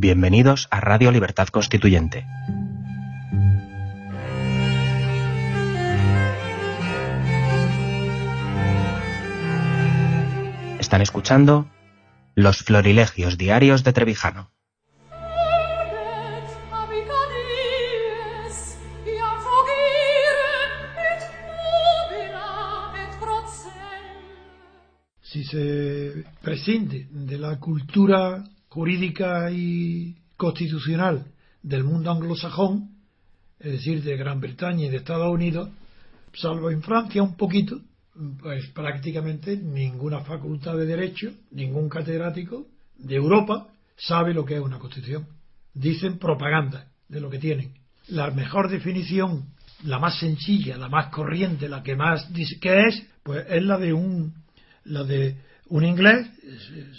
Bienvenidos a Radio Libertad Constituyente. Están escuchando Los Florilegios Diarios de Trevijano. Si se prescinde de la cultura jurídica y constitucional del mundo anglosajón, es decir, de Gran Bretaña y de Estados Unidos, salvo en Francia un poquito, pues prácticamente ninguna facultad de derecho, ningún catedrático de Europa sabe lo que es una constitución. Dicen propaganda de lo que tienen. La mejor definición, la más sencilla, la más corriente, la que más dice que es, pues es la de un la de un inglés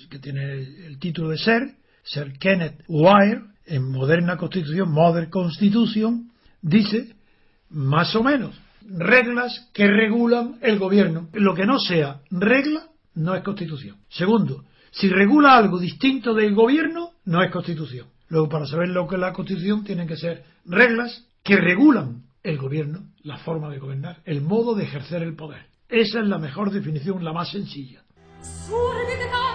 que tiene el título de ser, Sir Kenneth Wire, en Moderna Constitución, Modern Constitution, dice más o menos reglas que regulan el gobierno. Lo que no sea regla no es constitución. Segundo, si regula algo distinto del gobierno, no es constitución. Luego, para saber lo que es la constitución, tienen que ser reglas que regulan el gobierno, la forma de gobernar, el modo de ejercer el poder. Esa es la mejor definición, la más sencilla. それで出た